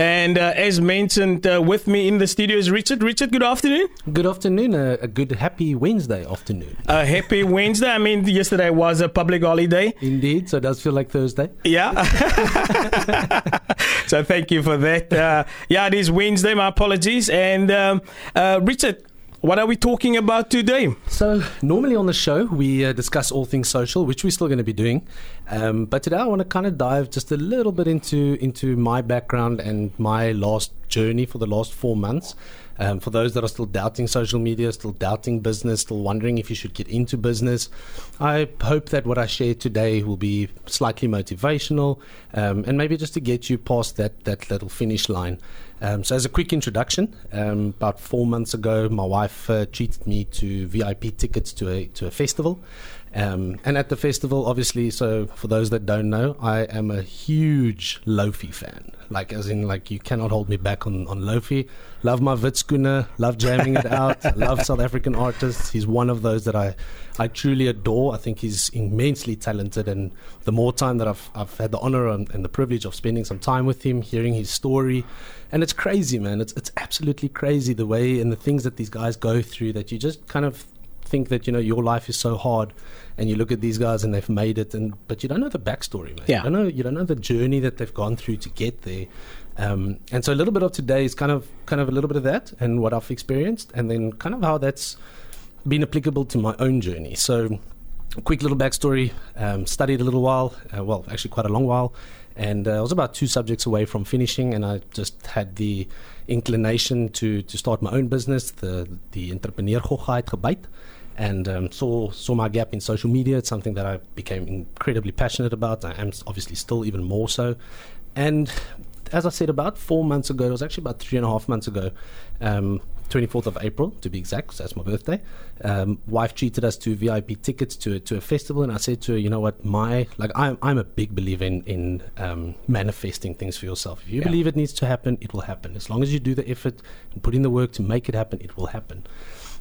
And uh, as mentioned, uh, with me in the studio is Richard. Richard, good afternoon. Good afternoon. Uh, a good happy Wednesday afternoon. A happy Wednesday. I mean, yesterday was a public holiday. Indeed. So it does feel like Thursday. Yeah. so thank you for that. Uh, yeah, it is Wednesday. My apologies. And um, uh, Richard, what are we talking about today? So, normally on the show, we uh, discuss all things social, which we're still going to be doing. Um, but today, I want to kind of dive just a little bit into into my background and my last journey for the last four months. Um, for those that are still doubting social media, still doubting business, still wondering if you should get into business, I hope that what I share today will be slightly motivational um, and maybe just to get you past that, that little finish line. Um, so, as a quick introduction, um, about four months ago, my wife uh, treated me to VIP tickets to a to a festival. Um, and at the festival, obviously, so for those that don't know, I am a huge Loufi fan. Like, as in, like, you cannot hold me back on, on Loufi. Love my Vitskuna, love jamming it out, love South African artists. He's one of those that I, I truly adore. I think he's immensely talented. And the more time that I've, I've had the honor and, and the privilege of spending some time with him, hearing his story, and it's crazy, man. It's, it's absolutely crazy the way and the things that these guys go through that you just kind of think that you know your life is so hard, and you look at these guys and they've made it, and but you don't know the backstory, man. Yeah. You don't know you don't know the journey that they've gone through to get there. Um, and so a little bit of today is kind of kind of a little bit of that and what I've experienced, and then kind of how that's been applicable to my own journey. So, quick little backstory: um, studied a little while, uh, well, actually quite a long while, and uh, I was about two subjects away from finishing, and I just had the inclination to to start my own business, the the entrepreneur gebyt gebyt and um, saw saw my gap in social media. It's something that I became incredibly passionate about. I am obviously still even more so. And as I said, about four months ago, it was actually about three and a half months ago, um, 24th of April to be exact, so that's my birthday. Um, wife treated us to VIP tickets to to a festival, and I said to her, you know what, my like I'm I'm a big believer in in um, manifesting things for yourself. If you Yeah. believe it needs to happen, it will happen. As long as you do the effort and put in the work to make it happen, it will happen.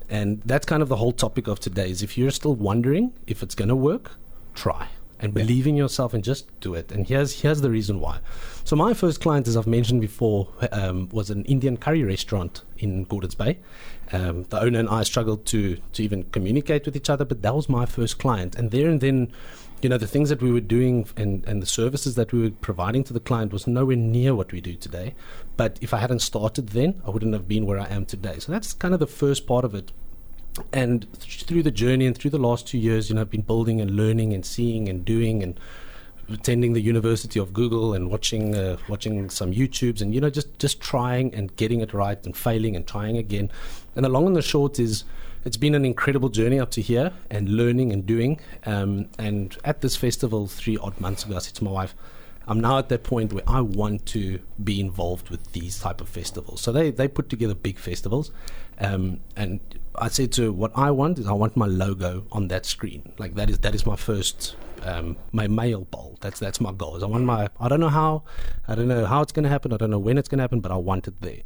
And that's kind of the whole topic of today. Is if you're still wondering if it's going to work, try and Yeah. believe in yourself and just do it. And here's here's the reason why. So my first client, as I've mentioned before, um, was an Indian curry restaurant in Gordons Bay. Um, the owner and I struggled to to even communicate with each other, but that was my first client. And there and then, you know, the things that we were doing and, and the services that we were providing to the client was nowhere near what we do today. But if I hadn't started then, I wouldn't have been where I am today. So that's kind of the first part of it and th- through the journey and through the last two years, you know, I've been building and learning and seeing and doing and attending the University of Google and watching uh, watching some YouTubes and you know just just trying and getting it right and failing and trying again. And the long and the short is. It's been an incredible journey up to here and learning and doing. Um, and at this festival three odd months ago, I said to my wife, I'm now at that point where I want to be involved with these type of festivals. So they, they put together big festivals, um, and I said to her, what I want is I want my logo on that screen. Like that is that is my first um, my mail bowl. That's that's my goal. Is I want my I don't know how I don't know how it's going to happen. I don't know when it's going to happen, but I want it there.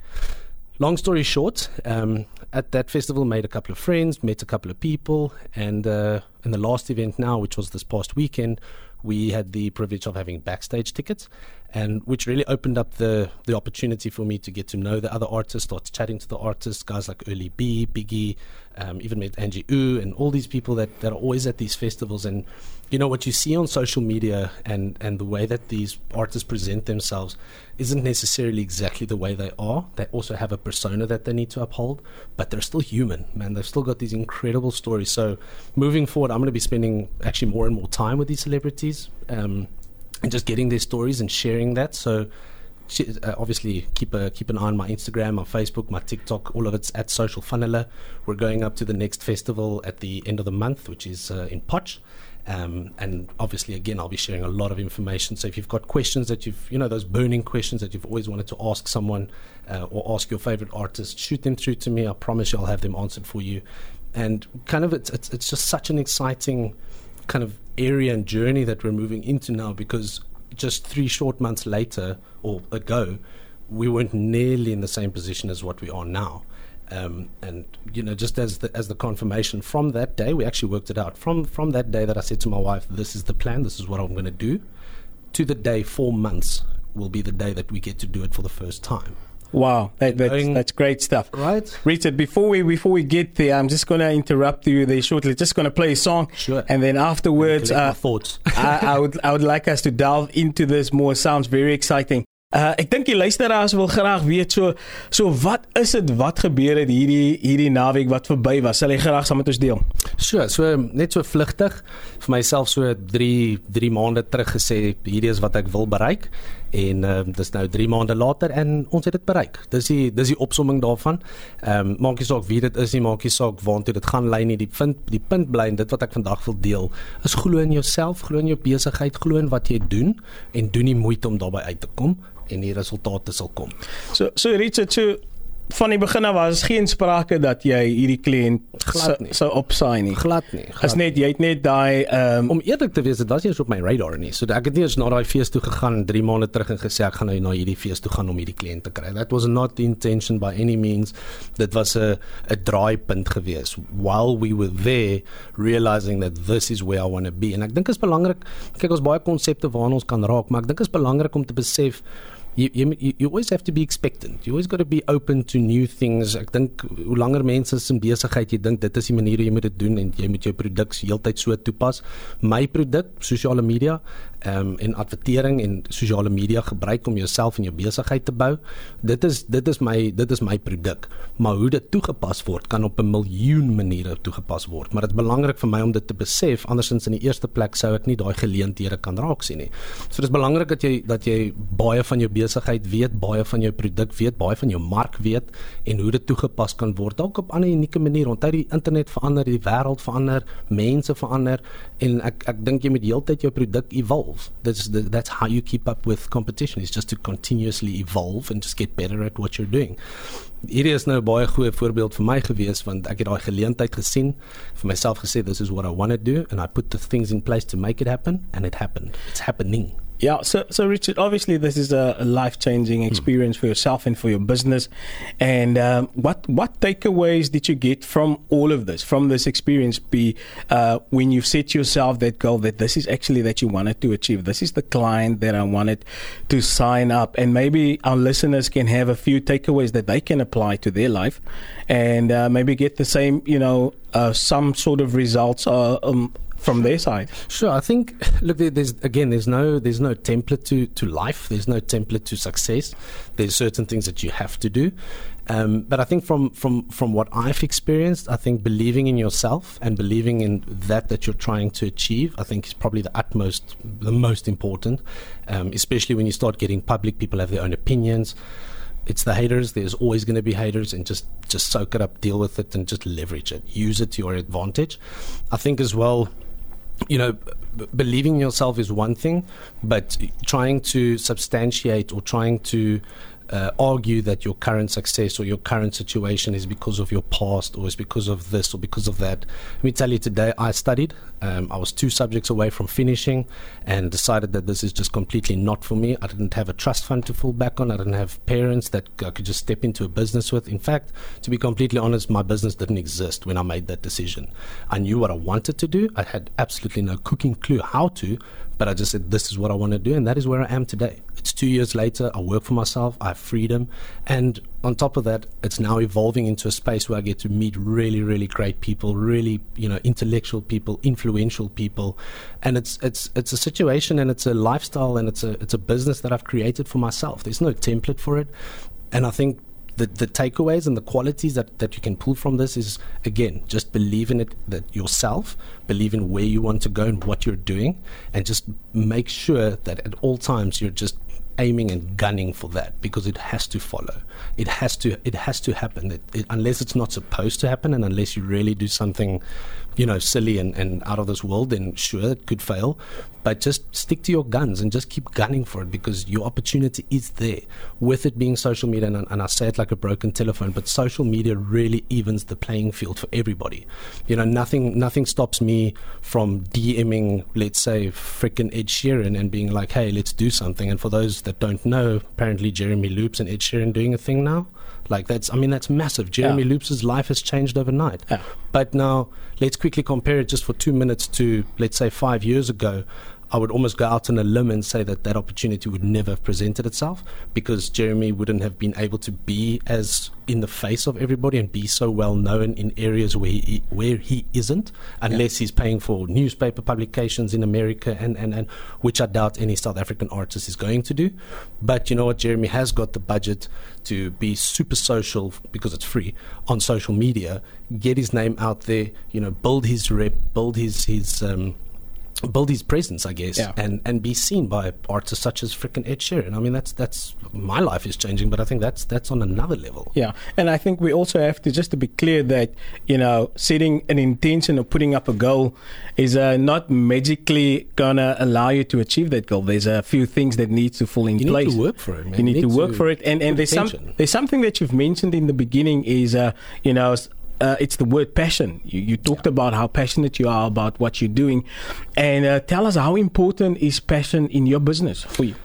Long story short, um, at that festival, made a couple of friends, met a couple of people, and uh, in the last event now, which was this past weekend, we had the privilege of having backstage tickets, and which really opened up the the opportunity for me to get to know the other artists, start chatting to the artists, guys like Early B, Biggie, um, even met Angie Oo, and all these people that, that are always at these festivals. And you know what you see on social media and and the way that these artists present themselves isn't necessarily exactly the way they are. They also have a persona that they need to uphold, but they're still human, man. They've still got these incredible stories. So moving forward, I'm going to be spending actually more and more time with these celebrities. Um, and just getting their stories and sharing that. So, uh, obviously, keep a keep an eye on my Instagram, my Facebook, my TikTok. All of it's at Social Funneler. We're going up to the next festival at the end of the month, which is uh, in Potch. Um, and obviously, again, I'll be sharing a lot of information. So if you've got questions that you've, you know, those burning questions that you've always wanted to ask someone uh, or ask your favorite artist, shoot them through to me. I promise you, I'll have them answered for you. And kind of, it's it's, it's just such an exciting kind of area and journey that we're moving into now because just three short months later or ago, we weren't nearly in the same position as what we are now. Um, and you know, just as the, as the confirmation from that day, we actually worked it out. From from that day that I said to my wife, "This is the plan. This is what I'm going to do," to the day four months will be the day that we get to do it for the first time. Wow, that, that's, Going- that's great stuff. Right? Richard, before we before we get there, I'm just going to interrupt you there shortly. Just going to play a song, Sure. and then afterwards, Collect my uh, thoughts. I, I would I would like us to delve into this more. Sounds very exciting. Uh ek dink die luisteraars wil graag weet so so wat is dit wat gebeur het hierdie hierdie naweek wat verby was. Sal jy graag saam met ons deel? Sure, so net so vlugtig vir myself so 3 3 maande terug gesê hierdie is wat ek wil bereik en ehm um, dis nou 3 maande later en ons het dit bereik. Dis die dis die opsomming daarvan. Ehm um, maak nie saak wie dit is nie, maak nie saak waartoe dit gaan lei nie. Die punt die punt bly en dit wat ek vandag wil deel is glo in jouself, glo in jou besigheid, glo in wat jy doen en doen nie moeite om daarbey uit te kom en die resultate sal kom. So so Richard, so van die begin af was geen sprake dat jy hierdie kliënt Glad nie. sou opsaai nie. Glad nie. Is net jy het net daai um, Om eerlik te wees, dit was eens op my radar nie. So ek het nie eens na daai fees toe gegaan 3 maande terug en gesê ek gaan nou na hierdie fees toe gaan om hierdie kliënt te kry. That was not the intention by any means. Dit was 'n 'n draaipunt gewees while we were there realizing that this is where I want to be. En ek dink dit is belangrik. Kyk ons baie konsepte waarna ons kan raak, maar ek dink dit is belangrik om te besef You, you you always have to be expectant. You always got to be open to new things. Ek dink hoe langer mense is in besigheid, jy dink dit is die manier hoe jy moet dit doen en jy moet jou produk heeltyd so toepas. My produk, sosiale media, ehm um, en advertering en sosiale media gebruik om jouself en jou besigheid te bou. Dit is dit is my dit is my produk. Maar hoe dit toegepas word kan op 'n miljoen maniere toegepas word. Maar dit is belangrik vir my om dit te besef andersins in die eerste plek sou ek nie daai geleenthede kan raak sien nie. So dis belangrik dat jy dat jy baie van jou besigheid weet, baie van jou produk weet, baie van jou mark weet en hoe dit toegepas kan word dalk op 'n ander unieke manier. Onthou die internet verander, die wêreld verander, mense verander en ek ek dink jy moet heeltyd jou produk evolve. That's the, that's how you keep up with competition. Is just to continuously evolve and just get better at what you're doing. Hierdie is nou 'n baie goeie voorbeeld vir my gewees want ek het daai geleentheid gesien, vir myself gesê this is what I want to do and I put the things in place to make it happen and it happened. It's happening. Yeah, so so Richard, obviously this is a, a life-changing experience for yourself and for your business. And um, what what takeaways did you get from all of this, from this experience? Be uh, when you set yourself that goal that this is actually that you wanted to achieve. This is the client that I wanted to sign up, and maybe our listeners can have a few takeaways that they can apply to their life, and uh, maybe get the same, you know, uh, some sort of results uh, um, from their side. Sure, I think look there's again there's no there's no template to to life. There's no template to success. There's certain things that you have to do. Um, but I think from from from what I've experienced, I think believing in yourself and believing in that that you're trying to achieve, I think is probably the utmost the most important. Um, especially when you start getting public, people have their own opinions. It's the haters. There's always going to be haters, and just just soak it up, deal with it, and just leverage it. Use it to your advantage. I think as well you know, b- believing in yourself is one thing, but trying to substantiate or trying to uh, argue that your current success or your current situation is because of your past or is because of this or because of that. Let me tell you today, I studied. Um, I was two subjects away from finishing and decided that this is just completely not for me. I didn't have a trust fund to fall back on. I didn't have parents that I could just step into a business with. In fact, to be completely honest, my business didn't exist when I made that decision. I knew what I wanted to do. I had absolutely no cooking clue how to, but I just said, this is what I want to do, and that is where I am today. It's two years later. I work for myself. I have freedom. And on top of that, it's now evolving into a space where I get to meet really, really great people, really, you know, intellectual people, influential people. And it's, it's, it's a situation and it's a lifestyle and it's a, it's a business that I've created for myself. There's no template for it. And I think the, the takeaways and the qualities that, that you can pull from this is again just believe in it that yourself believe in where you want to go and what you're doing and just make sure that at all times you're just aiming and gunning for that because it has to follow it has to it has to happen. It, it, unless it's not supposed to happen and unless you really do something you know silly and, and out of this world then sure it could fail. But just stick to your guns and just keep gunning for it because your opportunity is there. With it being social media and, and I say it like a broken telephone but social media really evens the playing field for everybody. You know nothing nothing stops me from DMing let's say freaking Ed Sheeran and being like hey let's do something. And for those that don't know apparently Jeremy Loops and Ed Sheeran doing a thing now like that's I mean that's massive Jeremy Yeah. Loops' life has changed overnight Yeah. but now let's quickly compare it just for two minutes to let's say five years ago. I would almost go out on a limb and say that that opportunity would never have presented itself because Jeremy wouldn't have been able to be as in the face of everybody and be so well known in areas where he, where he isn't, unless yeah. he's paying for newspaper publications in America and, and, and which I doubt any South African artist is going to do. But you know what, Jeremy has got the budget to be super social because it's free on social media, get his name out there, you know, build his rep, build his his um, build his presence, I guess, yeah. and and be seen by artists such as freaking Ed Sheeran. I mean, that's that's my life is changing, but I think that's that's on another level. Yeah, and I think we also have to just to be clear that you know setting an intention or putting up a goal is uh, not magically gonna allow you to achieve that goal. There's a few things that need to fall in you place. You need to work for it. Man. You need, you need to work for it, and and there's some there's something that you've mentioned in the beginning is uh, you know uh, it's the word passion. You, you talked yeah. about how passionate you are about what you're doing, and uh, tell us how important is passion in your business for you.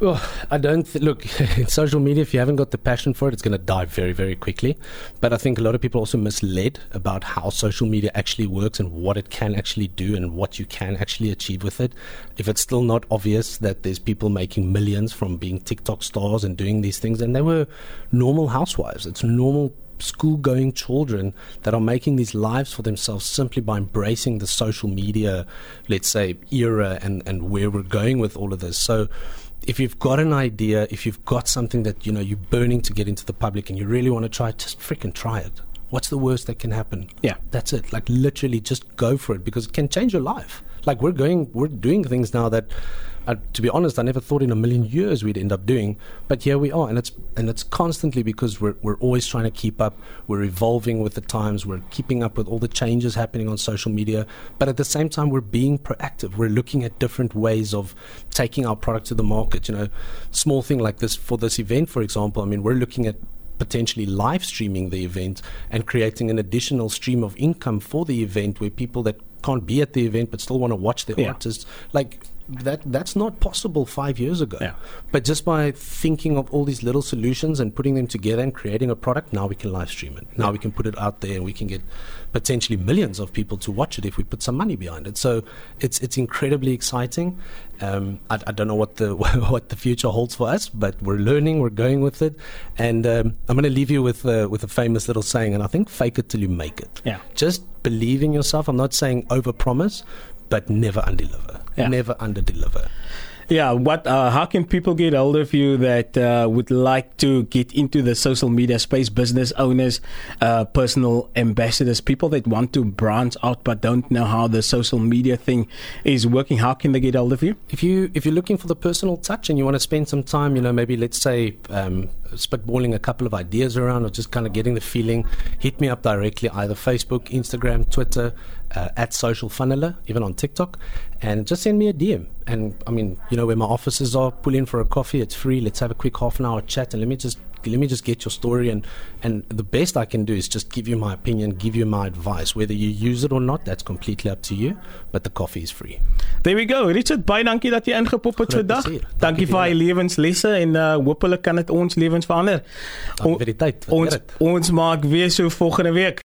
Well, I don't th- look in social media. If you haven't got the passion for it, it's going to die very, very quickly. But I think a lot of people also misled about how social media actually works and what it can actually do and what you can actually achieve with it. If it's still not obvious that there's people making millions from being TikTok stars and doing these things, and they were normal housewives. It's normal school going children that are making these lives for themselves simply by embracing the social media, let's say, era and, and where we're going with all of this. So if you've got an idea, if you've got something that you know you're burning to get into the public and you really want to try it, just freaking try it. What's the worst that can happen? Yeah, that's it. Like literally, just go for it because it can change your life. Like we're going, we're doing things now that uh, to be honest, I never thought in a million years we'd end up doing. But here we are, and it's and it's constantly because we're we're always trying to keep up. We're evolving with the times. We're keeping up with all the changes happening on social media. But at the same time, we're being proactive. We're looking at different ways of taking our product to the market. You know, small thing like this for this event, for example. I mean, we're looking at potentially live streaming the event and creating an additional stream of income for the event where people that can't be at the event but still want to watch the yeah. artists like that that's not possible five years ago. Yeah. But just by thinking of all these little solutions and putting them together and creating a product, now we can live stream it. Now yeah. we can put it out there and we can get potentially millions of people to watch it if we put some money behind it. So it's it's incredibly exciting. Um, I, I, don't know what the what the future holds for us, but we're learning, we're going with it, and um, I'm going to leave you with uh, with a famous little saying, and I think fake it till you make it. Yeah. Just believe in yourself. I'm not saying overpromise, but never undeliver. Yeah. Never underdeliver. Yeah, what? Uh, how can people get hold of you that uh, would like to get into the social media space? Business owners, uh, personal ambassadors, people that want to branch out but don't know how the social media thing is working. How can they get hold of you? If you if you're looking for the personal touch and you want to spend some time, you know, maybe let's say um, spitballing a couple of ideas around or just kind of getting the feeling, hit me up directly either Facebook, Instagram, Twitter uh, at Social Funneler, even on TikTok, and just send me a DM. And I mean, you know, where my offices are, pull in for a coffee. It's free. Let's have a quick half an hour chat, and let me just let me just get your story. And and the best I can do is just give you my opinion, give you my advice. Whether you use it or not, that's completely up to you. But the coffee is free. There we go. Richard, baie dankie dat jy ingepop het vandag. Dankie, vir al lewenslesse en uh, hopelik kan dit ons lewens verander. On, ons ons maak weer so volgende week.